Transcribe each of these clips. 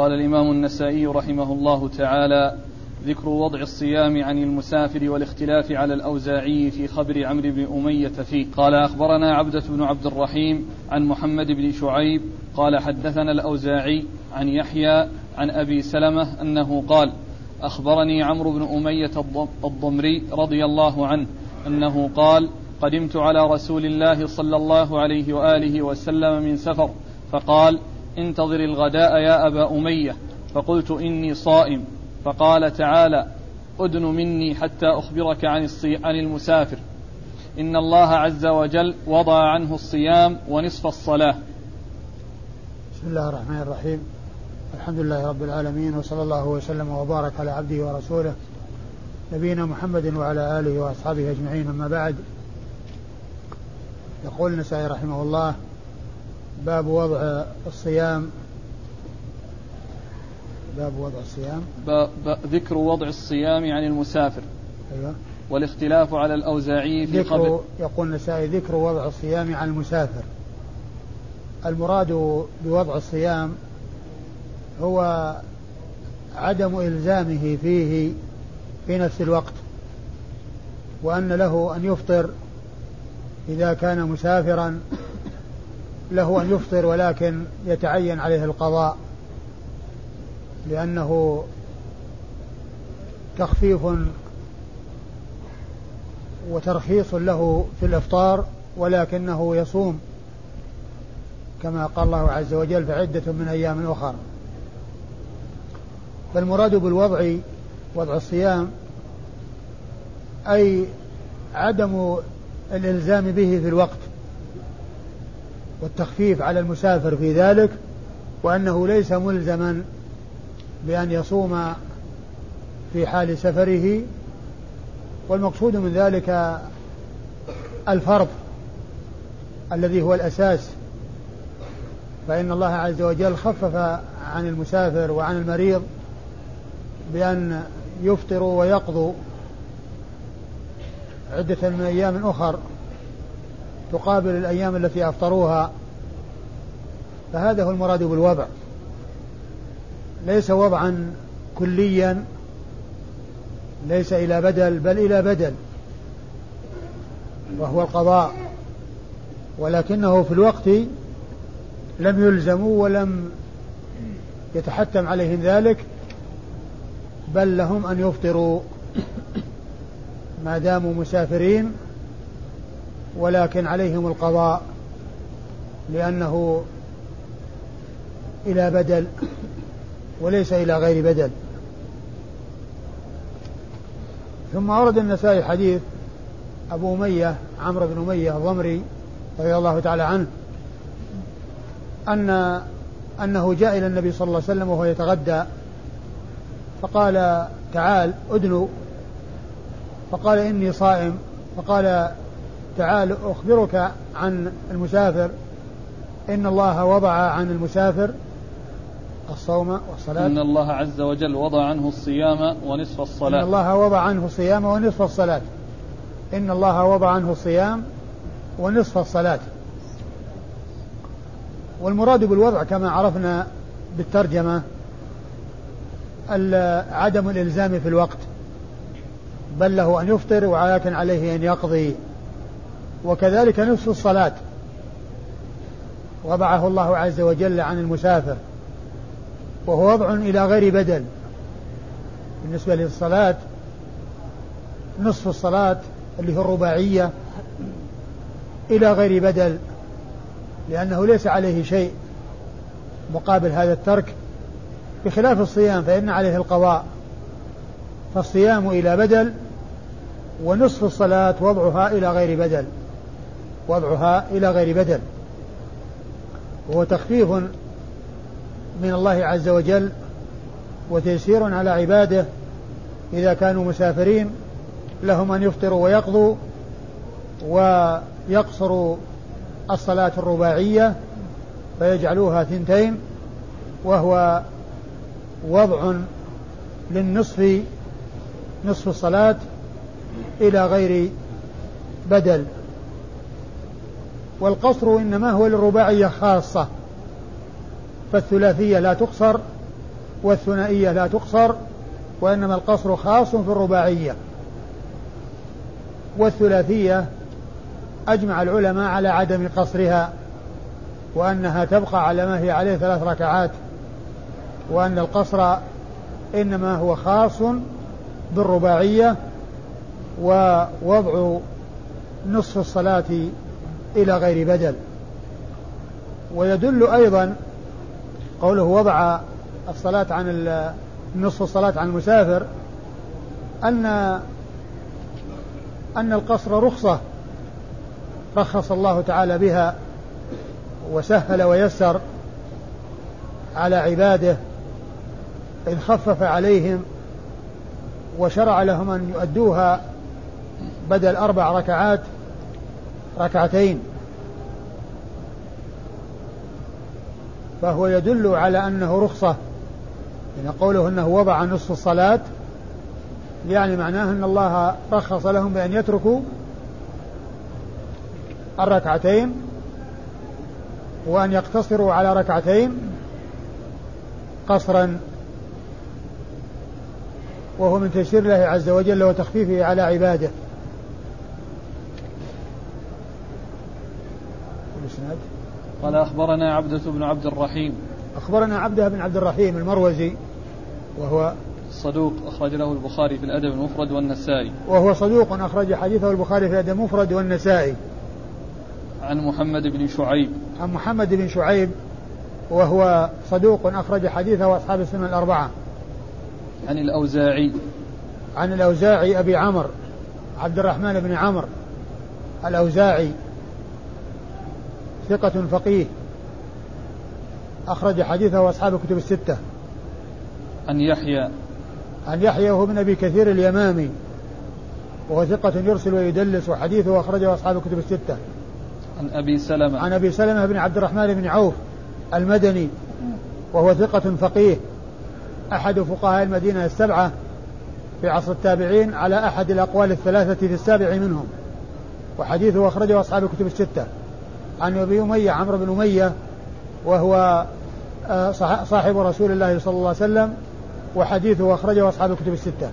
قال الإمام النسائي رحمه الله تعالى ذكر وضع الصيام عن المسافر والاختلاف على الأوزاعي في خبر عمرو بن أمية فيه. قال أخبرنا عبدة بن عبد الرحيم عن محمد بن شعيب قال حدثنا الأوزاعي عن يحيى عن أبي سلمة أنه قال أخبرني عمرو بن أمية الضمري رضي الله عنه أنه قال قدمت على رسول الله صلى الله عليه وآله وسلم من سفر فقال انتظر الغداء يا أبا أمية. فقلت إني صائم. فقال تعالى أدن مني حتى أخبرك عن, عن المسافر. إن الله عز وجل وضع عنه الصيام ونصف الصلاة. بسم الله الرحمن الرحيم. الحمد لله رب العالمين وصلى الله وسلم وبارك على عبده ورسوله نبينا محمد وعلى آله وأصحابه أجمعين. أما بعد يقول النسائي رحمه الله باب وضع الصيام. باب وضع الصيام. ذكر وضع الصيام عن المسافر. أيوة. والاختلاف على الأوزاعي في ذكر قبل يقول النسائي ذكر وضع الصيام عن المسافر. المراد بوضع الصيام هو عدم إلزامه فيه في نفس الوقت وأن له أن يفطر إذا كان مسافرا له أن يفطر ولكن يتعين عليه القضاء لأنه تخفيف وترخيص له في الإفطار ولكنه يصوم كما قال الله عز وجل فعدة من أيام أخر. فالمراد بالوضع وضع الصيام أي عدم الإلزام به في الوقت. والتخفيف على المسافر في ذلك وأنه ليس ملزما بأن يصوم في حال سفره. والمقصود من ذلك الفرض الذي هو الأساس. فإن الله عز وجل خفف عن المسافر وعن المريض بأن يفطروا ويقضوا عدة من أيام أخر. تقابل الأيام التي أفطروها فهذا هو المراد بالوضع. ليس وضعا كليا ليس إلى بدل بل إلى بدل وهو القضاء. ولكنه في الوقت لم يلزموا ولم يتحتم عليهم ذلك بل لهم أن يفطروا. ما داموا مسافرين ولكن عليهم القضاء لأنه إلى بدل وليس إلى غير بدل. ثم أورد النسائي حديث أبو أمية عمرو بن أمية الضمري رضي الله تعالى عنه أن أنه جاء إلى النبي صلى الله عليه وسلم وهو يتغدى فقال تعال أدنو فقال إني صائم فقال تعال أخبرك عن المسافر. إن الله وضع عن المسافر الصوم والصلاة. إن الله عز وجل وضع عنه الصيام ونصف الصلاة. إن الله وضع عنه الصيام ونصف الصلاة. إن الله وضع عنه الصيام ونصف الصلاة. والمراد بالوضع كما عرفنا بالترجمة عدم الإلزام في الوقت. بل له أن يفطر ولكن عليه أن يقضي. وكذلك نصف الصلاة. وضعه الله عز وجل عن المسافر. وهو وضع إلى غير بدل. بالنسبة للصلاة نصف الصلاة اللي هي الرباعية إلى غير بدل لأنه ليس عليه شيء مقابل هذا الترك. بخلاف الصيام فإن عليه القضاء. فالصيام إلى بدل ونصف الصلاة وضعها إلى غير بدل. وضعها إلى غير بدل. وهو تخفيف من الله عز وجل وتيسير على عباده إذا كانوا مسافرين لهم أن يفطروا ويقضوا ويقصروا الصلاة الرباعية فيجعلوها ثنتين وهو وضع للنصف نصف الصلاة إلى غير بدل. والقصر إنما هو للرباعية خاصة فالثلاثية لا تقصر والثنائية لا تقصر وإنما القصر خاص في الرباعية. والثلاثية أجمع العلماء على عدم قصرها وأنها تبقى على ما هي عليه ثلاث ركعات وأن القصر إنما هو خاص بالرباعية ووضع نصف الصلاة إلى غير بدل. ويدل أيضا قوله وضع الصلاة عن نصف الصلاة عن المسافر أن أن القصر رخصة. رخص الله تعالى بها وسهل ويسر على عباده. إذ خفف عليهم وشرع لهم أن يؤدوها بدل أربع ركعات. ركعتين. فهو يدل على أنه رخصة يعني قوله أنه وضع نصف الصلاة يعني معناه أن الله رخص لهم بأن يتركوا الركعتين وأن يقتصروا على ركعتين قصرا. وهو من تيسير الله عز وجل وتخفيفه على عباده. قال أخبرنا عبدة بن عبد الرحيم. أخبرنا عبدة بن عبد الرحيم المروزي وهو صدوق أخرج له البخاري في الأدب المفرد والنسائي. وهو صدوق أخرج حديثه البخاري في الأدب المفرد والنسائي. عن محمد بن شعيب. عن محمد بن شعيب وهو صدوق أخرج حديثه وأصحاب السنة الأربعة. عن الأوزاعي. عن الأوزاعي أبي عمرو عبد الرحمن بن عمرو الأوزاعي. ثقة فقيه. أخرج حديثه أصحاب الكتب الستة. عن يحيى. عن يحيى وهو من أبي كثير اليمامي. وهو ثقة يرسل ويدلس وحديثه أخرجه أصحاب الكتب الستة. عن أبي سلمة. عن أبي سلمة بن عبد الرحمن بن عوف المدني. وهو ثقة فقيه. أحد فقهاء المدينة السبعة في عصر التابعين على أحد الأقوال الثلاثة في السابع منهم. وحديثه أخرجه أصحاب الكتب الستة. عن أبي أمية عمرو بن أمية وهو آه، صاحب رسول الله صلى الله عليه وسلم وحديثه أخرجه أصحاب الكتب الستة.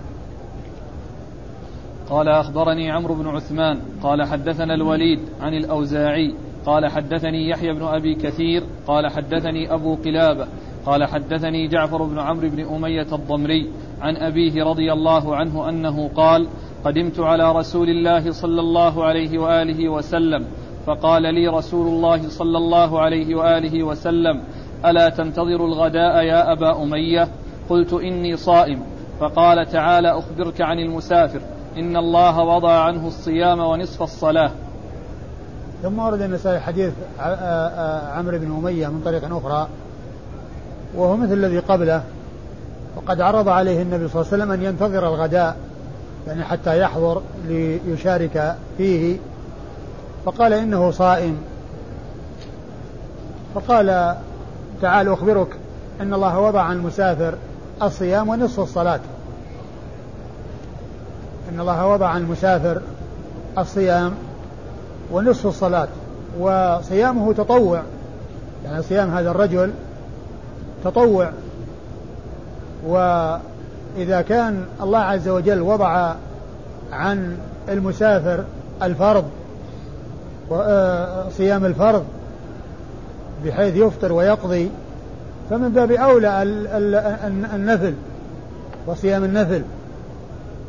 قال أخبرني عمرو بن عثمان قال حدثنا الوليد عن الأوزاعي قال حدثني يحيى بن أبي كثير قال حدثني أبو قلابة قال حدثني جعفر بن عمرو بن أمية الضمري عن أبيه رضي الله عنه أنه قال قدمت على رسول الله صلى الله عليه وآله وسلم فقال لي رسول الله صلى الله عليه وآله وسلم ألا تنتظر الغداء يا أبا أمية؟ قلت إني صائم. فقال تعالى أخبرك عن المسافر. إن الله وضع عنه الصيام ونصف الصلاة. ثم ورد النسائي حديث عمرو بن أمية من طريق أخرى وهو مثل الذي قبله وقد عرض عليه النبي صلى الله عليه وسلم أن ينتظر الغداء يعني حتى يحضر ليشارك فيه فقال إنه صائم. فقال تعال أخبرك أن الله وضع عن المسافر الصيام ونصف الصلاة. أن الله وضع عن المسافر الصيام ونصف الصلاة. وصيامه تطوع. يعني صيام هذا الرجل تطوع. وإذا كان الله عز وجل وضع عن المسافر الفرض صيام الفرض بحيث يفطر ويقضي فمن باب أولى النفل وصيام النفل.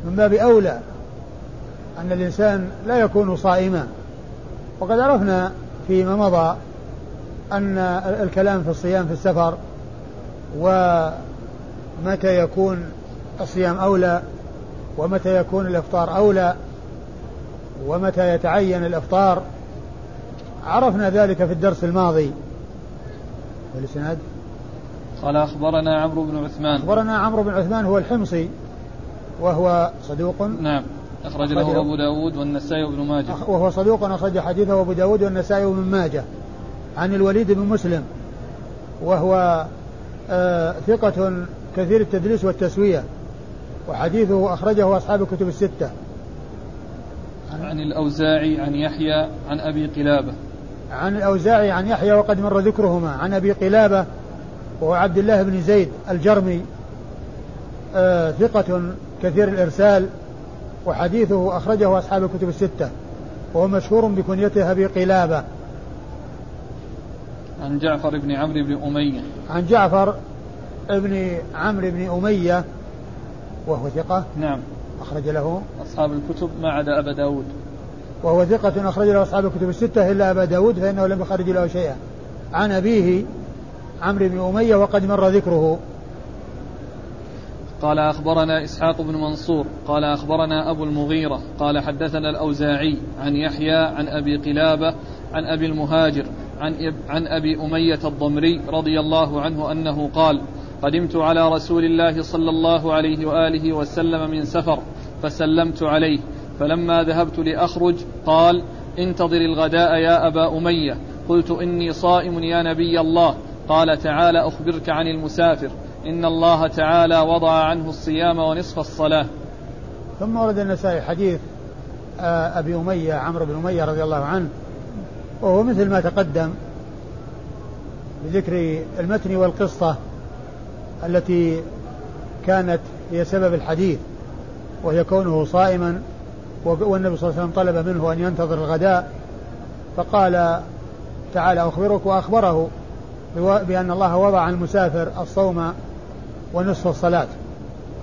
من باب أولى أن الإنسان لا يكون صائما. وقد عرفنا فيما مضى أن الكلام في الصيام في السفر ومتى يكون الصيام أولى ومتى يكون الإفطار أولى ومتى يتعين الإفطار عرفنا ذلك في الدرس الماضي. والإسناد قال أخبرنا عمرو بن عثمان. أخبرنا عمرو بن عثمان هو الحمصي وهو صدوق. نعم. أخرج له أبو داود والنسائي وابن ماجه. وهو صدوق أخرج حديثه أبو داود والنسائي وابن ماجه. عن الوليد بن مسلم وهو آه ثقة كثير التدليس والتسوية وحديثه أخرجه أصحاب الكتب الستة. عن, عن الأوزاعي عن يحيى عن أبي قلابة. عن الأوزاعي عن يحيى وقد مر ذكرهما. عن أبي قلابة وهو عبد الله بن زيد الجرمي آه ثقة كثير الإرسال وحديثه أخرجه أصحاب الكتب الستة وهو مشهور بكنيته أبي قلابة. عن جعفر بن عمرو بن أمية. عن جعفر بن عمرو بن أمية وهو ثقة نعم. أخرج له أصحاب الكتب ما عدا أبا داود. وهو ثقة أخرج له أصحاب الكتب الستة إلا أبا داود فإنه لم يخرج له شيئا. عن أبيه عمرو بن أمية وقد مر ذكره. قال أخبرنا إسحاق بن منصور قال أخبرنا أبو المغيرة قال حدثنا الأوزاعي عن يحيى عن أبي قلابة عن أبي المهاجر عن, عن أبي أمية الضمري رضي الله عنه أنه قال قدمت على رسول الله صلى الله عليه وآله وسلم من سفر فسلمت عليه. فلما ذهبت لأخرج قال انتظر الغداء يا أبا أمية. قلت إني صائم يا نبي الله. قال تعالى أخبرك عن المسافر. إن الله تعالى وضع عنه الصيام ونصف الصلاة. ثم ورد النسائي حديث آه، أبي أمية عمرو بن أمية رضي الله عنه وهو مثل ما تقدم بذكر المتن والقصة التي كانت هي سبب الحديث وهي كونه صائما والنبي صلى الله عليه وسلم طلب منه أن ينتظر الغداء فقال تعالى أخبرك وأخبره بأن الله وضع عن المسافر الصوم ونصف الصلاة.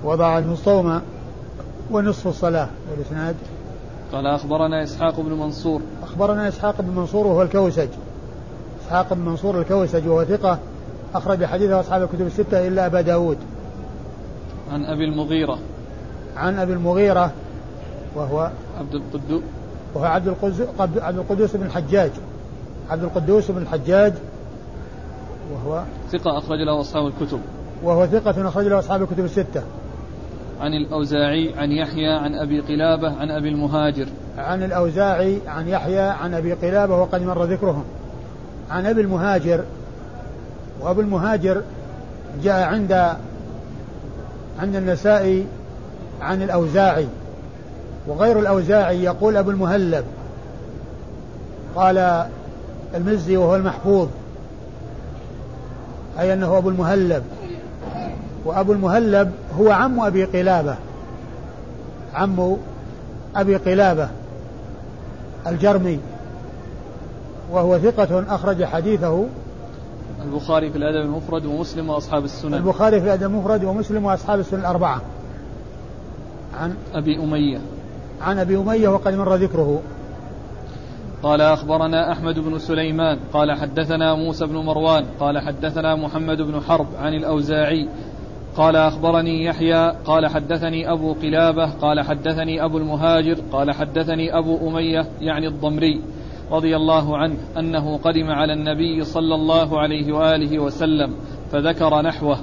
وضع عنه الصوم ونصف الصلاة. والإسناد قال أخبرنا إسحاق بن منصور. أخبرنا إسحاق بن منصور وهو الكوسج. إسحاق بن منصور الكوسج وهو ثقة أخرج حديثه أصحاب الكتب الستة إلا أبا داود. عن أبي المغيرة. عن أبي المغيرة وهو عبد القدوس وهو عبد القدوس عبد القدوس بن الحجاج. عبد القدوس بن الحجاج وهو ثقة أخرج له أصحاب الكتب. وهو ثقة أخرج له أصحاب الكتب الستة. عن الأوزاعي عن يحيى عن أبي قلابة عن أبي المهاجر. عن الأوزاعي عن يحيى عن أبي قلابة وقد مر ذكرهم. عن أبي المهاجر وأبو المهاجر جاء عند عند النسائي عن الأوزاعي. وغير الأوزاعي يقول أبو المهلب قال المزي وهو المحفوظ أي أنه أبو المهلب. وأبو المهلب هو عم أبي قلابة عم أبي قلابة الجرمي وهو ثقة أخرج حديثه. البخاري في الأدب المفرد ومسلم وأصحاب السنن. البخاري في الأدب المفرد ومسلم وأصحاب السنن الأربعة. عن أبي أمية. عن أبي أمية وقد مر ذكره. قال أخبرنا أحمد بن سليمان قال حدثنا موسى بن مروان قال حدثنا محمد بن حرب عن الأوزاعي قال أخبرني يحيى قال حدثني أبو قلابة قال حدثني أبو المهاجر قال حدثني أبو أمية يعني الضمري رضي الله عنه أنه قدم على النبي صلى الله عليه وآله وسلم فذكر نحوه.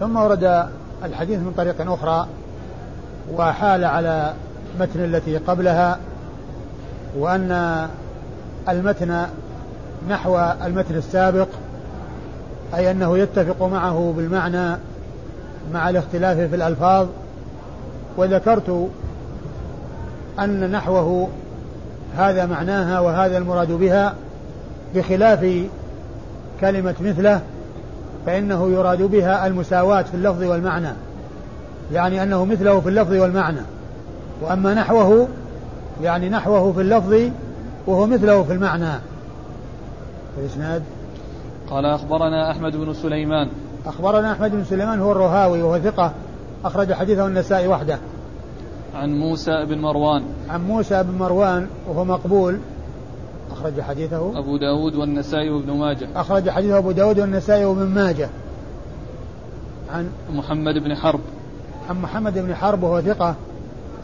ثم ورد الحديث من طريق أخرى وحال على متن التي قبلها وأن المتن نحو المتن السابق أي أنه يتفق معه بالمعنى مع الاختلاف في الألفاظ. وذكرت أن نحوه هذا معناها وهذا المراد بها بخلاف كلمة مثله فإنه يراد بها المساواة في اللفظ والمعنى. يعني أنه مثله في اللفظ والمعنى. وأما نحوه يعني نحوه في اللفظ وهو مثله في المعنى. الإسناد قال أخبرنا أحمد بن سليمان. أخبرنا أحمد بن سليمان هو الرهاوي وهو ثقة أخرج حديثه النسائي وحده. عن موسى بن مروان. عن موسى بن مروان وهو مقبول. أخرج حديثه. أبو داود والنسائي وابن ماجه. أخرج حديثه أبو داود والنسائي وابن ماجه. عن محمد بن حرب. عن محمد بن حرب وهو ثقة.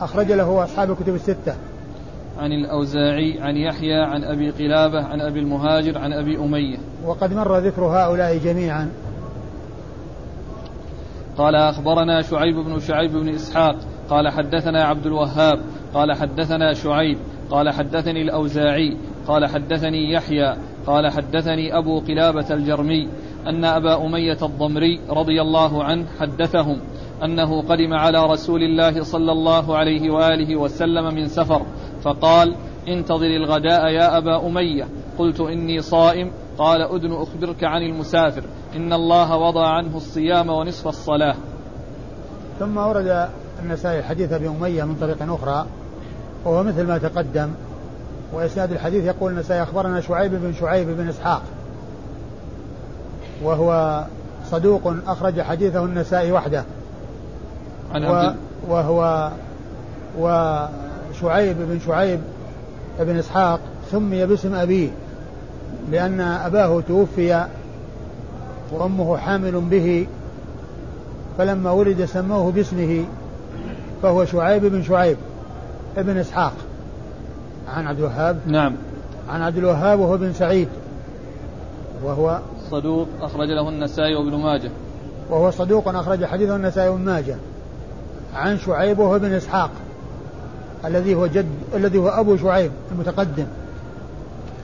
أخرج له أصحاب الكتب الستة. عن الأوزاعي عن يحيى عن أبي قلابة عن أبي المهاجر عن أبي أمية. وقد مر ذكر هؤلاء جميعا. قال أخبرنا شعيب بن شعيب بن إسحاق. قال حدثنا عبد الوهاب. قال حدثنا شعيب. قال حدثني الأوزاعي. قال حدثني يحيى. قال حدثني أبو قلابة الجرمي. أن أبا أمية الضمري رضي الله عنه حدثهم. أنه قدم على رسول الله صلى الله عليه وآله وسلم من سفر فقال انتظر الغداء يا أبا أمية. قلت إني صائم. قال أدن أخبرك عن المسافر. إن الله وضع عنه الصيام ونصف الصلاة. ثم ورد النسائي حديث أبي أمية من طريق أخرى وهو مثل ما تقدم وإسناد الحديث يقول النسائي أخبرنا شعيب بن شعيب بن إسحاق وهو صدوق أخرج حديثه النسائي وحده. و وهو وشعيب بن شعيب بن إسحاق سمي باسم أبيه لأن أباه توفي وأمه حامل به فلما ولد سموه باسمه فهو شعيب بن شعيب ابن إسحاق. عن عبد الوهاب؟ نعم. عن عبد الوهاب وهو بن سعيد وهو صدوق أخرج له النسائي وابن ماجه. وهو صدوق أخرج حديثه النسائي وابن ماجه. عن شعيب وهو بن إسحاق الذي هو جد الذي هو أبو شعيب المتقدم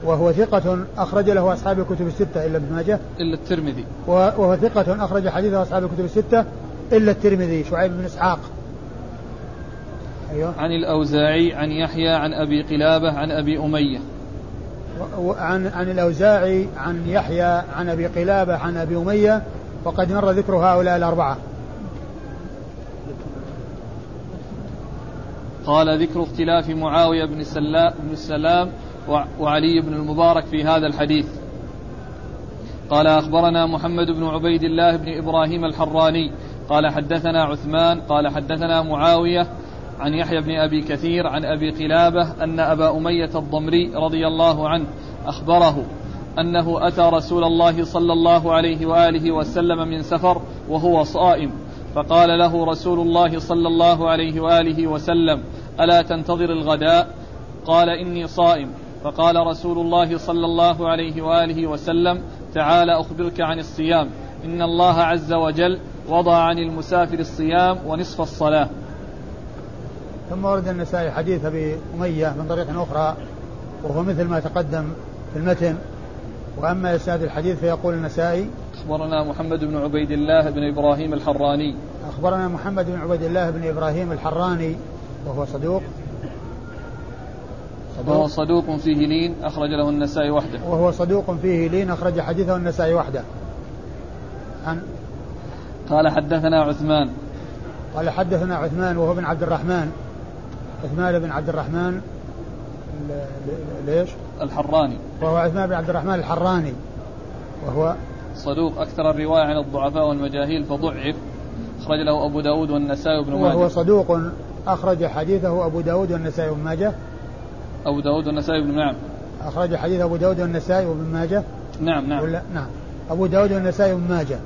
وهو ثقة أخرج له أصحاب الكتب الستة إلا ابن ماجه. إلا الترمذي. وهو ثقة أخرج حديثه أصحاب الكتب الستة إلا الترمذي شعيب بن إسحاق. أيوه. عن الأوزاعي عن يحيى عن أبي قلابة عن أبي أمية. عن عن الأوزاعي عن يحيى عن أبي قلابة عن أبي أمية وقد مر ذكر هؤلاء الأربعة. قال ذكر اختلاف معاوية بن السلام, بن السلام وعلي بن المبارك في هذا الحديث. قال أخبرنا محمد بن عبيد الله بن إبراهيم الحراني قال حدثنا عثمان قال حدثنا معاوية عن يحيى بن أبي كثير عن أبي قلابة أن أبا أمية الضمري رضي الله عنه أخبره أنه أتى رسول الله صلى الله عليه وآله وسلم من سفر وهو صائم. فقال له رسول الله صلى الله عليه وآله وسلم ألا تنتظر الغداء؟ قال إني صائم. فقال رسول الله صلى الله عليه وآله وسلم تعال أخبرك عن الصيام. إن الله عز وجل وضع عن المسافر الصيام ونصف الصلاة. ثم ورد النسائي حديث أبي أمية من طريق أخرى وهو مثل ما تقدم في المتن. وأما إسناد الحديث فيقول النسائي أخبرنا محمد بن عبيد الله بن إبراهيم الحراني. أخبرنا محمد بن عبيد الله بن إبراهيم الحراني وهو صدوق. صدوق. وهو صدوق فيه لين أخرج له النسائي وحده. وهو صدوق فيه لين أخرج حديثه النسائي وحده. عن قال حدثنا عثمان. قال حدثنا عثمان وهو بن عبد الرحمن. عثمان بن عبد الرحمن ليش؟ الحراني. وهو عثمان بن عبد الرحمن الحراني وهو صدوق. أكثر الرواية عن الضعفاء والمجاهيل فضعف. أخرج له أبو داود والنسائي وابن ماجه. وهو صدوق أخرج حديثه أبو داود والنسائي وابن ماجه. أبو داود والنسائي وابن نعم أخرج حديث أبو داود والنسائي وابن ماجه. نعم نعم. ولا نعم. أبو داود والنسائي وابن ماجه.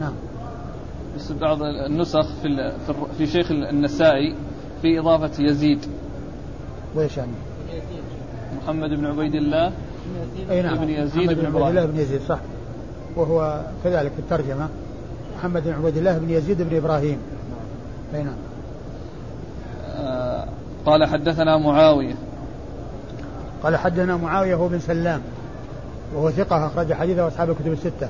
نعم. بس بعض النسخ في في شيخ النسائي في إضافة يزيد. وإيش يعني؟ محمد بن عبيد الله أي نعم. بن يزيد بن عبيد الله بن يزيد صح. وهو كذلك في الترجمة محمد بن عبيد الله بن يزيد بن إبراهيم. أي نعم. آه قال حدثنا معاوية. قال حدثنا معاوية هو بن سلام وهو ثقة أخرج حديثه أصحاب الكتب الستة.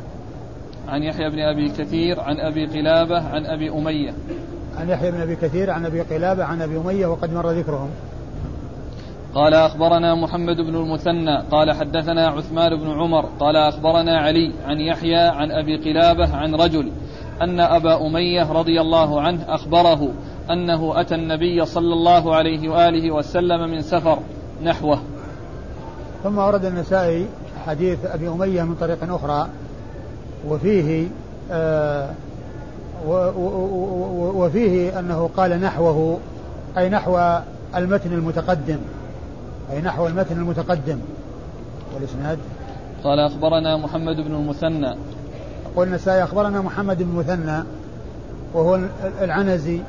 عن يحيى بن أبي كثير عن أبي قلابة عن أبي أمية. عن يحيى بن أبي كثير عن أبي قلابة عن أبي أمية وقد مر ذكرهم. قال أخبرنا محمد بن المثنى قال حدثنا عثمان بن عمر قال أخبرنا علي عن يحيى عن أبي قلابة عن رجل أن أبا أمية رضي الله عنه أخبره أنه أتى النبي صلى الله عليه وآله وسلم من سفر نحوه. ثم ورد النسائي حديث أبي أمية من طريق أخرى وفيه آه وفيه أنه قال نحوه أي نحو المتن المتقدم أي نحو المتن المتقدم. والإسناد؟ قال أخبرنا محمد بن المثنى. يقول النسائي أخبرنا محمد بن المثنى وهو العنزي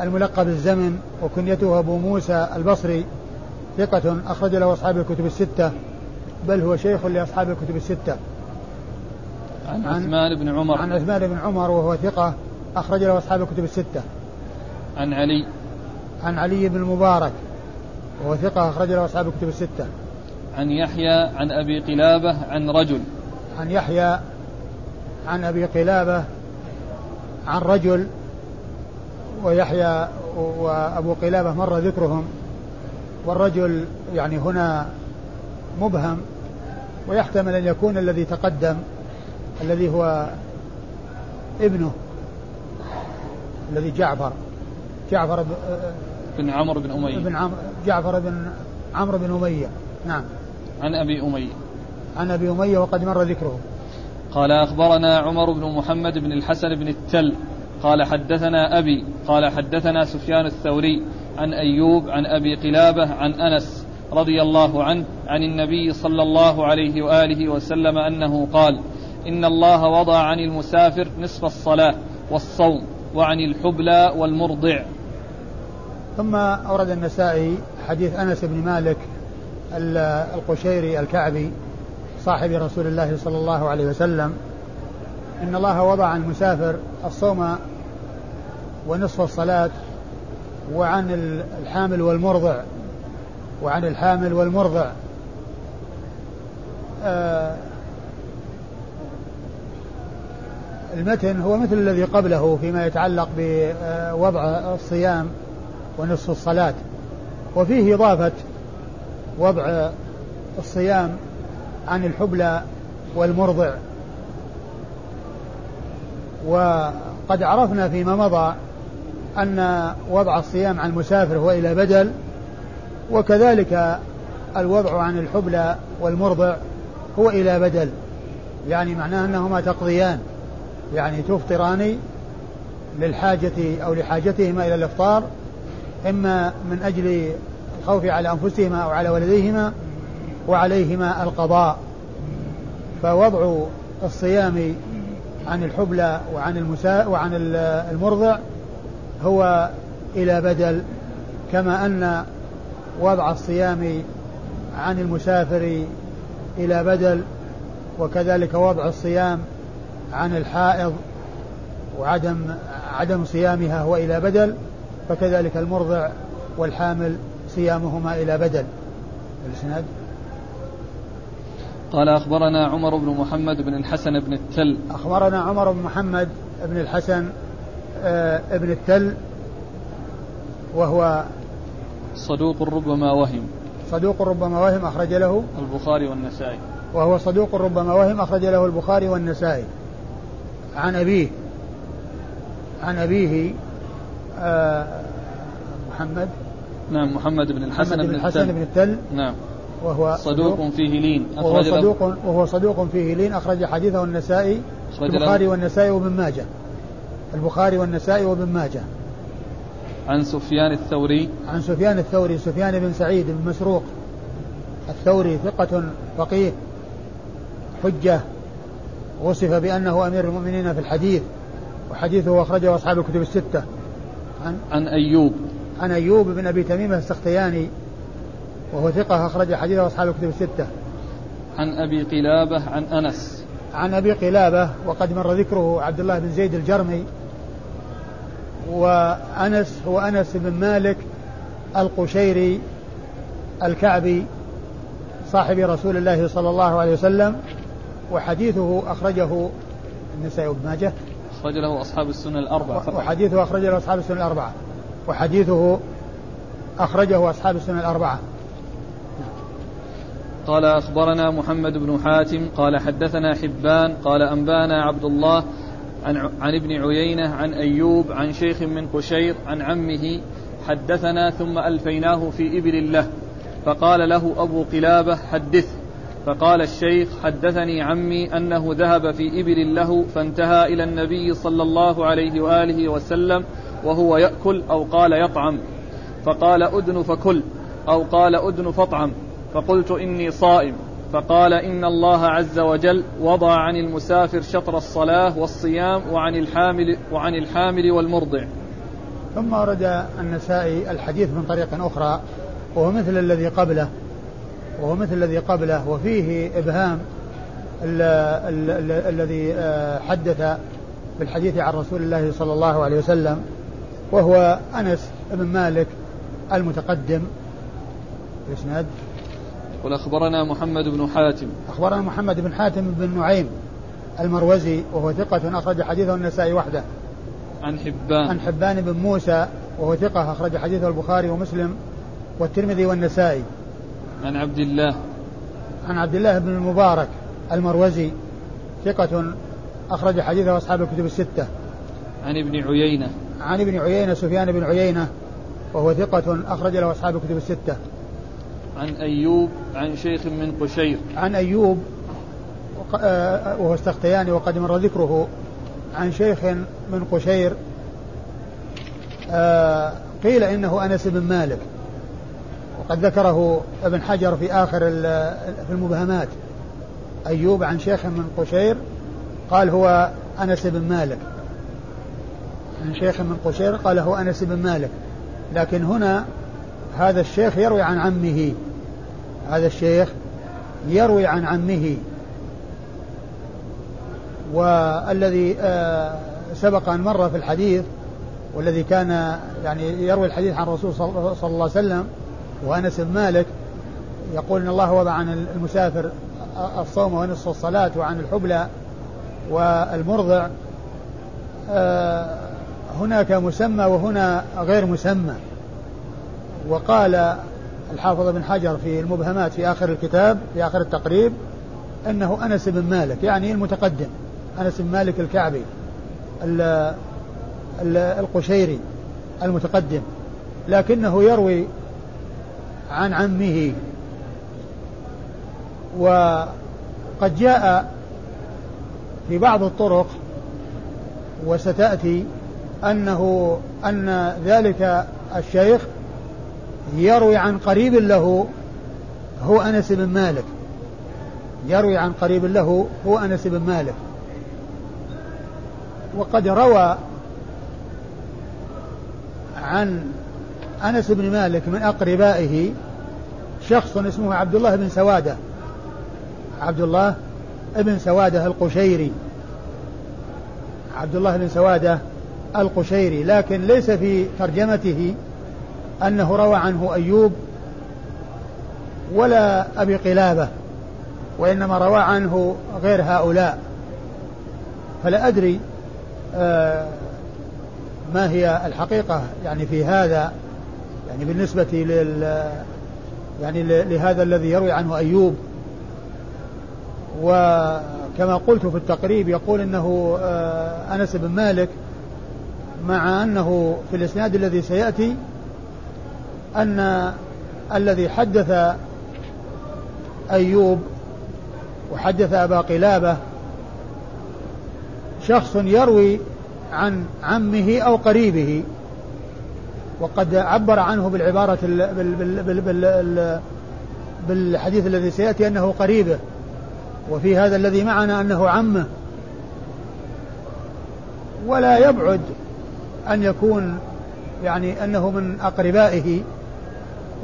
الملقب الزمن وكنيته أبو موسى البصري ثقة أخرج له أصحاب الكتب الستة بل هو شيخ لأصحاب الكتب الستة. عن عثمان بن عمر. عن عثمان بن عمر وهو ثقة أخرج له أصحاب الكتب الستة. عن علي. عن علي بن المبارك. وهو ثقة أخرج له أصحاب الكتب الستة. عن يحيى عن أبي قلابة عن رجل. عن يحيى عن أبي قلابة عن رجل ويحيى وأبو قلابة مر ذكرهم. والرجل يعني هنا مبهم ويحتمل أن يكون الذي تقدم الذي هو ابنه الذي جعفر. جعفر بن عمرو بن أمية. بن عمرو جعفر بن عمرو بن أمية. نعم. عن أبي أمية. عن أبي أمية وقد مر ذكره. قال أخبرنا عمر بن محمد بن الحسن بن التل. قال حدثنا أبي. قال حدثنا سفيان الثوري عن أيوب عن أبي قلابة عن أنس رضي الله عنه عن النبي صلى الله عليه وآله وسلم أنه قال إن الله وضع عن المسافر نصف الصلاة والصوم وعن الحبلى والمرضع. ثم أورد النسائي حديث أنس بن مالك القشيري الكعبي صاحب رسول الله صلى الله عليه وسلم. إن الله وضع عن المسافر الصوم ونصف الصلاة وعن الحامل والمرضع وعن الحامل والمرضع. آه المتن هو مثل الذي قبله فيما يتعلق بوضع الصيام ونصف الصلاة. وفيه إضافة وضع الصيام عن الحبلى والمرضع. وقد عرفنا فيما مضى أن وضع الصيام عن المسافر هو إلى بدل وكذلك الوضع عن الحبلى والمرضع هو إلى بدل. يعني معناه أنهما تقضيان. يعني تفطران للحاجة أو لحاجتهما إلى الإفطار إما من أجل الخوف على أنفسهما أو على ولديهما وعليهما القضاء. فوضع الصيام عن الحبلى وعن المساء وعن المرضع هو إلى بدل كما أن وضع الصيام عن المسافر إلى بدل وكذلك وضع الصيام عن الحائض وعدم عدم صيامها هو إلى بدل. فكذلك المرضع والحامل صيامهما إلى بدل. الإسناد؟ قال أخبرنا عمر بن محمد بن الحسن بن التل. أخبرنا عمر بن محمد بن الحسن آه ابن التل وهو صدوق ربما وهم. صدوق ربما وهم أخرج له البخاري والنسائي. وهو صدوق ربما وهم أخرج له البخاري والنسائي. عن أبيه عن أبيه محمد؟ نعم محمد بن الحسن محمد بن الحسن بن التل نعم. وهو صدوق فيه لين وهو صدوق وهو صدوق فيه لين أخرج حديثه النسائي البخاري والنسائي وابن ماجه. البخاري والنسائي وابن ماجه. عن سفيان الثوري. عن سفيان الثوري سفيان بن سعيد بن مسروق. الثوري ثقة فقيه. حجة. وصف بأنه أمير المؤمنين في الحديث. وحديثه أخرجه أصحاب الكتب الستة. عن عن أيوب. عن أيوب بن أبي تميمة السختياني وهو ثقة أخرج حديثه أصحاب الكتب الستة. عن أبي قلابة عن أنس. عن أبي قلابة وقد مر ذكره عبد الله بن زيد الجرمي وأنس هو أنس بن مالك القشيري الكعبي صاحب رسول الله صلى الله عليه وسلم وحديثه أخرجه النسائي بن ماجه. أخرج له أصحاب السنة الأربعة. وحديثه أخرج له أصحاب السنة الأربعة. وحديثه أخرجه أصحاب السنة الأربعة. قال أخبرنا محمد بن حاتم قال حدثنا حبان قال أنبانا عبد الله عن, عن ابن عيينة عن أيوب عن شيخ من قشير عن عمه حدثنا ثم ألفيناه في إبل له فقال له أبو قلابة حدث. فقال الشيخ حدثني عمي أنه ذهب في إبل له فانتهى إلى النبي صلى الله عليه وآله وسلم وهو يأكل أو قال يطعم. فقال أدن فكل أو قال أدن فاطعم. فقلت إني صائم. فقال إن الله عز وجل وضع عن المسافر شطر الصلاة والصيام وعن الحامل وعن الحامل والمرضع. ثم ورد النسائي الحديث من طريق أخرى وهو مثل الذي قبله. وهو مثل الذي قبله وفيه إبهام الذي آه، حدث بالحديث عن رسول الله صلى الله عليه وسلم وهو أنس بن مالك المتقدم. الإسناد قل أخبرنا محمد بن حاتم. أخبرنا محمد بن حاتم بن نعيم المروزي وهو ثقة أخرج حديثه النسائي وحده. عن حبان. عن حبان بن موسى وهو ثقة أخرج حديثه البخاري ومسلم والترمذي والنسائي. عن عبد الله. عن عبد الله بن المبارك المروزي ثقة أخرج حديثه أصحاب الكتب الستة. عن ابن عيينة. عن ابن عيينة سفيان بن عيينة وهو ثقة أخرج له أصحاب الكتب الستة. عن أيوب عن شيخ من قشير. عن أيوب آه، وهو استختياني وقد مر ذكره. عن شيخ من قشير آه، قيل إنه أنس بن مالك. وقد ذكره ابن حجر في آخر في المبهمات. أيوب عن شيخ من قشير قال هو أنس بن مالك. عن شيخ من قشير قال هو أنس بن مالك. لكن هنا هذا الشيخ يروي عن عمه. هذا الشيخ يروي عن عمه. والذي آه، سبق أن مر في الحديث والذي كان يعني يروي الحديث عن الرسول صلى الله عليه وسلم وأنس بن مالك يقول إن الله وضع عن المسافر الصوم ونصف الصلاة وعن الحبلى والمرضع آه، هناك مسمى وهنا غير مسمى. وقال الحافظ بن حجر في المبهمات في آخر الكتاب في آخر التقريب أنه أنس بن مالك يعني المتقدم أنس بن مالك الكعبي القشيري المتقدم. لكنه يروي عن عمه. وقد جاء في بعض الطرق وستأتي أنه أن ذلك الشيخ يروي عن قريب له هو أنس بن مالك. يروي عن قريب له هو أنس بن مالك. وقد روى عن أنس بن مالك من أقربائه شخص اسمه عبد الله بن سوادة. عبد الله بن سوادة القشيري. عبد الله بن سوادة القشيري. لكن ليس في ترجمته أنه روى عنه أيوب ولا أبي قلابة وإنما روى عنه غير هؤلاء. فلا أدري آه ما هي الحقيقة يعني في هذا يعني بالنسبة لل يعني لهذا الذي يروي عنه أيوب. وكما قلت في التقريب يقول إنه آه، أنس بن مالك مع أنه في الإسناد الذي سيأتي أن الذي حدث أيوب وحدث أبا قلابة شخص يروي عن عمه أو قريبه. وقد عبر عنه بالعبارة بالحديث الذي سيأتي أنه قريبه. وفي هذا الذي معنا أنه عمه. ولا يبعد أن يكون يعني أنه من أقربائه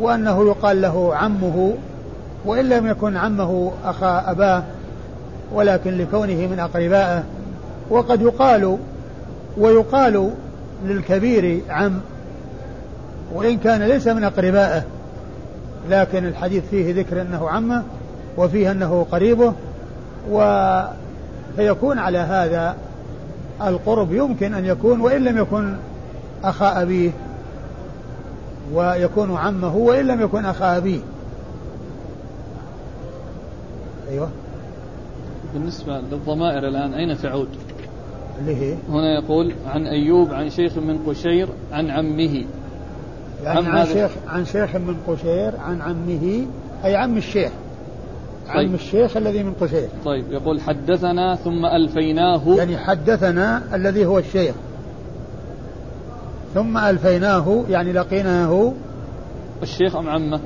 وأنه يقال له عمه وإن لم يكن عمه أخا أباه ولكن لكونه من أقربائه. وقد يقال ويقال للكبير عم وإن كان ليس من أقربائه لكن الحديث فيه ذكر أنه عمه وفيه أنه قريبه فيكون على هذا القرب يمكن أن يكون وإن لم يكن أخا أبيه ويكون عمه وإن لم يكن أخا أبيه. أيوه. بالنسبة للضمائر الآن أين تعود؟ اللي هي؟ هنا يقول عن أيوب عن شيخ من قشير عن عمه. يعني عن, شيخ عن شيخ من قشير عن عمه أي عم الشيخ. طيب. عم الشيخ الذي من قشير. طيب يقول حدثنا ثم ألفيناه. يعني حدثنا الذي هو الشيخ. ثم ألفيناه يعني لقيناه. الشيخ أم عمه؟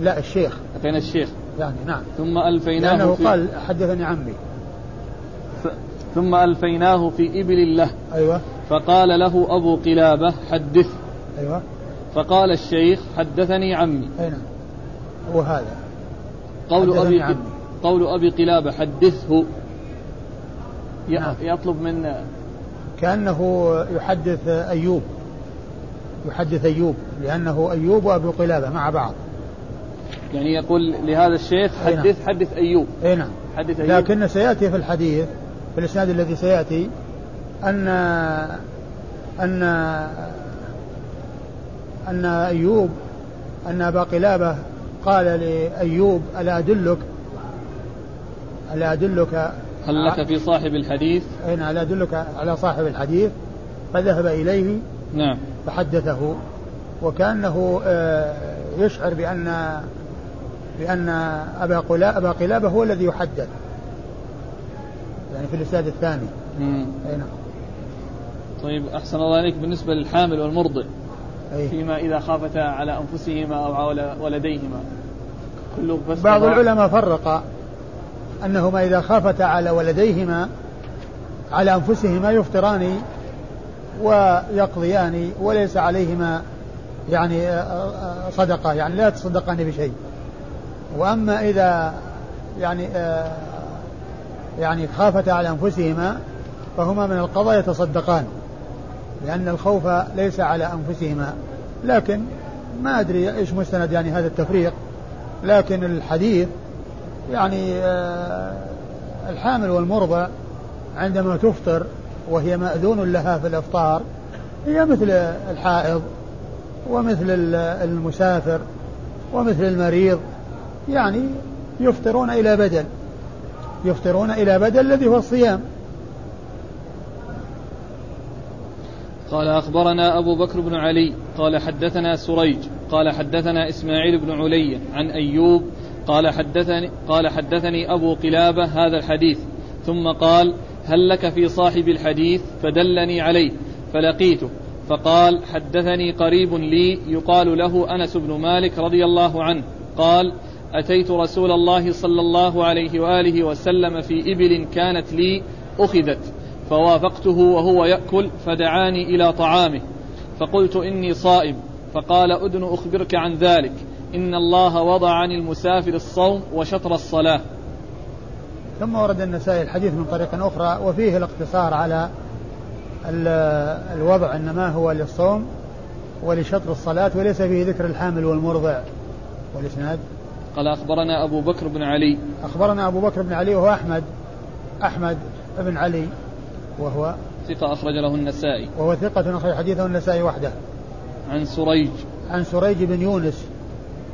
لا الشيخ. لقينا الشيخ. يعني نعم. ثم ألفيناه لأنه في قال حدثني عمي. ف... ثم ألفيناه في إبل الله. أيوة. فقال له أبو قلابة حدث. أيوة. فقال الشيخ حدثني عمي. أي نعم. هو هذا. قول أبي قول أبي قلابة حدثه. نعم. يطلب من كأنه يحدث أيوب. يحدث أيوب. لأنه أيوب وأبو قلابة مع بعض. يعني يقول لهذا الشيخ. حدث نعم. حدث أيوب. أي نعم. حدث أيوب. لكن سيأتي في الحديث في الإسناد الذي سيأتي أن أن أن أيوب أن أبا قلابة قال لأيوب ألا أدلك؟ ألا أدلك هل لك في صاحب الحديث؟ أين ألا أدلك على صاحب الحديث. فذهب إليه نعم. فحدثه وكأنه آه، يشعر بأن بأن أبا قلابة, أبا قلابة هو الذي يحدث. يعني في الإسناد الثاني. أي نعم. طيب أحسن الله عليك بالنسبة للحامل والمرضع فيما إذا خافتا على أنفسهما أو على ولديهما. بس بعض. العلماء فرق أنهما إذا خافتا على ولديهما على أنفسهما يفطران ويقضيان وليس عليهما يعني آه، آه، صدقة يعني لا يتصدقان بشيء. وأما إذا يعني آه، يعني خافتا على أنفسهما فهما من القضاء يتصدقان. لأن الخوف ليس على أنفسهما. لكن ما أدري إيش مستند يعني هذا التفريق. لكن الحديث يعني الحامل والمرضع عندما تفطر وهي مأذون لها في الإفطار هي مثل الحائض ومثل المسافر ومثل المريض. يعني يفطرون إلى بدل يفطرون إلى بدل الذي هو الصيام. قال أخبرنا أبو بكر بن علي قال حدثنا سريج قال حدثنا إسماعيل بن علي عن أيوب قال حدثني قال حدثني أبو قلابة هذا الحديث ثم قال هل لك في صاحب الحديث فدلني عليه فلقيته فقال حدثني قريب لي يقال له أنس بن مالك رضي الله عنه قال أتيت رسول الله صلى الله عليه وآله وسلم في إبل كانت لي أخذت فوافقته وهو يأكل فدعاني إلى طعامه. فقلت إني صائم. فقال ادن أخبرك عن ذلك. إن الله وضع عن المسافر الصوم وشطر الصلاة. ثم ورد النسائي الحديث من طريق أخرى وفيه الاقتصار على الوضع إنما هو للصوم ولشطر الصلاة وليس فيه ذكر الحامل والمرضع. والإسناد؟ قال أخبرنا أبو بكر بن علي. أخبرنا أبو بكر بن علي وهو أحمد أحمد بن علي. وهو ثقة أخرج له النسائي. وهو ثقة أخرج حديثه النسائي وحده. عن سريج. عن سريج بن يونس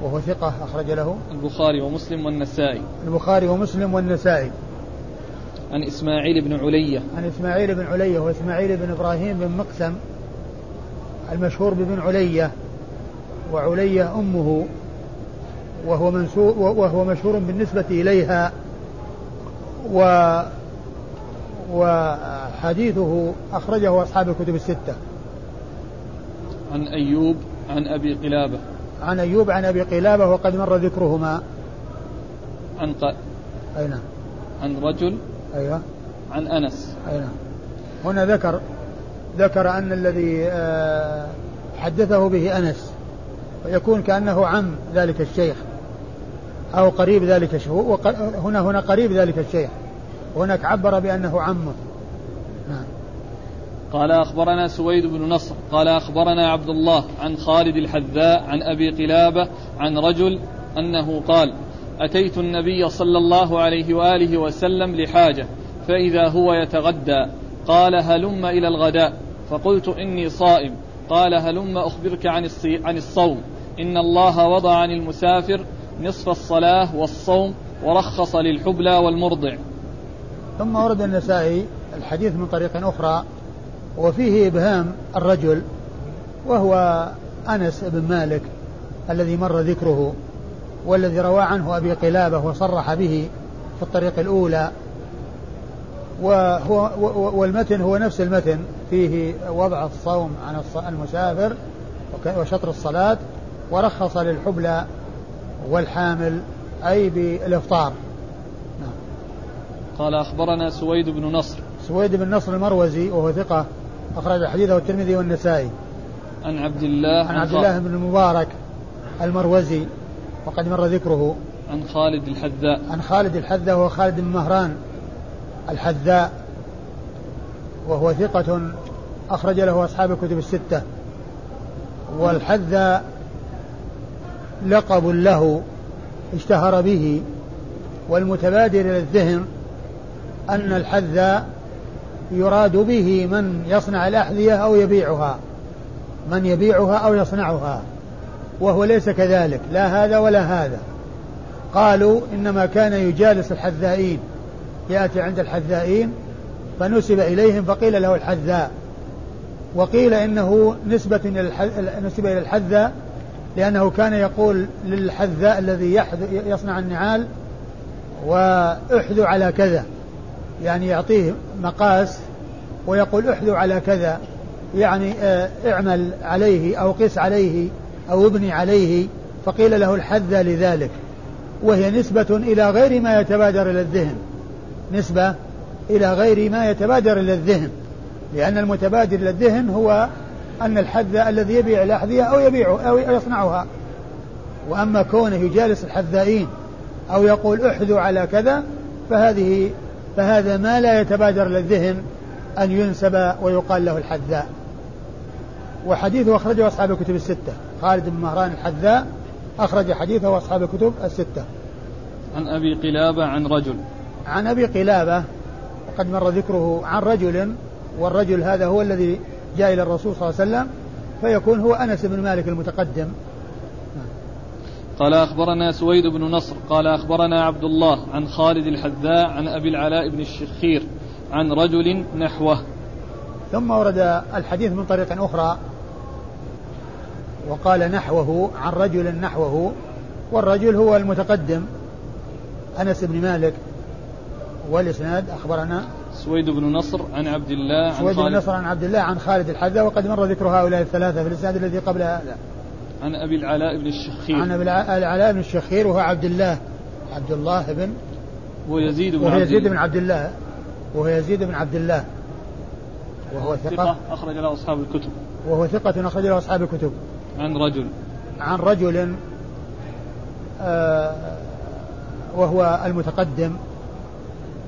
وهو ثقة أخرج له البخاري ومسلم والنسائي. البخاري ومسلم والنسائي. عن إسماعيل بن علية. عن إسماعيل بن علية وإسماعيل بن إبراهيم بن مقسم المشهور بابن علية وعلية أمه وهو منسوب وهو مشهور بالنسبة إليها و وحديثه أخرجه أصحاب الكتب الستة. عن أيوب عن أبي قلابة. عن أيوب عن أبي قلابة وقد مر ذكرهما. عن ق... أي نعم. عن رجل. أيوة. عن أنس. أي نعم. هنا ذكر ذكر أن الذي آه، حدثه به أنس ويكون كأنه عم ذلك الشيخ أو قريب ذلك الشيخ هنا هنا قريب ذلك الشيخ. وهناك عبر بأنه عمه نعم. قال أخبرنا سويد بن نصر قال أخبرنا عبد الله عن خالد الحذاء عن أبي قلابة عن رجل أنه قال أتيت النبي صلى الله عليه وآله وسلم لحاجة فإذا هو يتغدى قال هلم إلى الغداء. فقلت إني صائم. قال هلم أخبرك عن, عن الصوم. إن الله وضع عن المسافر نصف الصلاة والصوم ورخص للحبلى والمرضع. ثم ورد النسائي الحديث من طريق أخرى وفيه إبهام الرجل وهو أنس بن مالك الذي مر ذكره والذي روى عنه أبي قلابة وصرح به في الطريق الأولى وهو والمتن هو نفس المتن فيه وضع الصوم عن المسافر وشطر الصلاة ورخص للحبلى والحامل أي بالإفطار. قال أخبرنا سويد بن نصر. سويد بن نصر المروزي وهو ثقة أخرج حديثه الترمذي والنسائي. عن عبد الله عن عبد الله بن المبارك المروزي وقد مر ذكره. عن خالد الحذاء. عن خالد الحذاء وهو خالد بن مهران الحذاء وهو ثقة أخرج له أصحاب الكتب الستة. والحذاء لقب له اشتهر به والمتبادر إلى الذهن أن الحذاء يراد به من يصنع الأحذية أو يبيعها. من يبيعها أو يصنعها. وهو ليس كذلك. لا هذا ولا هذا. قالوا إنما كان يجالس الحذائين. يأتي عند الحذائين فنسب إليهم فقيل له الحذاء. وقيل إنه نسبة إلى نسبة إلى الحذاء لأنه كان يقول للحذاء الذي يصنع النعال وأحذو على كذا. يعني يعطيه مقاس ويقول احذو على كذا يعني آه، اعمل عليه أو قس عليه أو ابني عليه فقيل له الحذ لذلك. وهي نسبة إلى غير ما يتبادر إلى الذهن. نسبة إلى غير ما يتبادر إلى الذهن. لأن المتبادر إلى الذهن هو أن الحذ الذي يبيع الأحذية أو يبيعه أو يصنعها. وأما كونه يجالس الحذائين أو يقول احذو على كذا فهذه فهذا ما لا يتبادر إلى الذهن أن ينسب ويقال له الحذاء. وحديثه أخرجه أصحاب الكتب الستة. خالد بن مهران الحذاء أخرج حديثه أصحاب الكتب الستة. عن أبي قلابة عن رجل. عن أبي قلابة وقد مر ذكره عن رجل والرجل هذا هو الذي جاء إلى الرسول صلى الله عليه وسلم فيكون هو أنس بن مالك المتقدم. قال أخبرنا سويد بن نصر قال أخبرنا عبد الله عن خالد الحذاء عن أبي العلاء بن الشخير عن رجل نحوه. ثم ورد الحديث من طريق أخرى وقال نحوه عن رجل نحوه والرجل هو المتقدم أنس بن مالك والإسناد أخبرنا سويد بن نصر عن عبد الله عن سويد بن نصر عن عبد الله عن خالد الحذا وقد مر ذكر هؤلاء الثلاثة في الإسناد الذي قبل هذا عن أبي العلاء بن الشخير. عن أبي العلاء بن الشخير وهو عبد الله عبد الله بن ويزيد بن وهو يزيد بن عبد الله وهو يزيد بن عبد الله. وهو ثقة أخرج له أصحاب الكتب. وهو ثقة أخرج له أصحاب الكتب. عن رجل. عن رجل آه وهو المتقدم.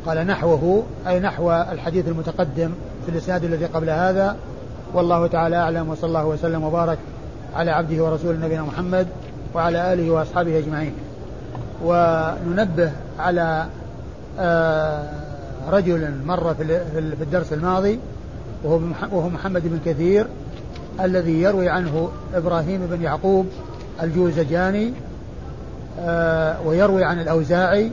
قال نحوه أي نحو الحديث المتقدم في الإسناد الذي قبل هذا. والله تعالى أعلم وصلى الله وسلم وبارك على عبده ورسوله نبينا محمد وعلى آله وأصحابه أجمعين. وننبه على آه رجل مر في الدرس الماضي وهو محمد بن كثير الذي يروي عنه إبراهيم بن يعقوب الجوزجاني آه، ويروي عن الأوزاعي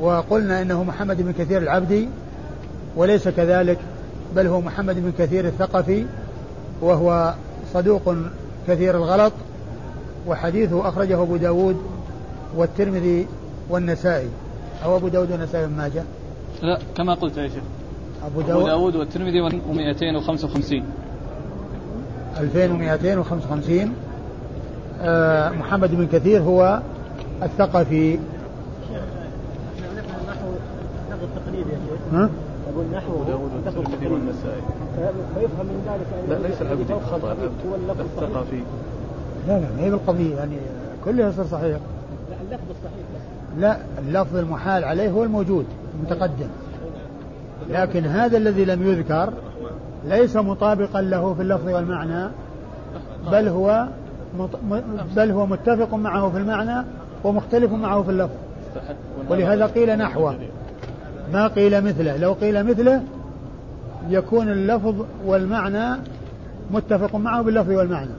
وقلنا إنه محمد بن كثير العبدي وليس كذلك بل هو محمد بن كثير الثقفي وهو صدوق كثير الغلط وحديثه أخرجه أبو داود والترمذي والنسائي. أو أبو داود والنسائي بن ماجه؟ لا كما قلت يا شيخ. أبو داود, أبو داود؟ والترمذي و255 2255 آه محمد بن كثير هو الثقفي. ها؟ داود والترمذي والنسائي. فيفهم من ذلك لا ليس العبد خطأ الثقفي لا لا ما هي بالقضية يعني كله يصير صحيح. لا اللفظ الصحيح بس. لا اللفظ المحال عليه هو الموجود المتقدم. لكن هذا الذي لم يذكر ليس مطابقا له في اللفظ والمعنى بل هو بل هو متفق معه في المعنى ومختلف معه في اللفظ. ولهذا قيل نحوه. ما قيل مثله. لو قيل مثله يكون اللفظ والمعنى متفق معه باللفظ والمعنى.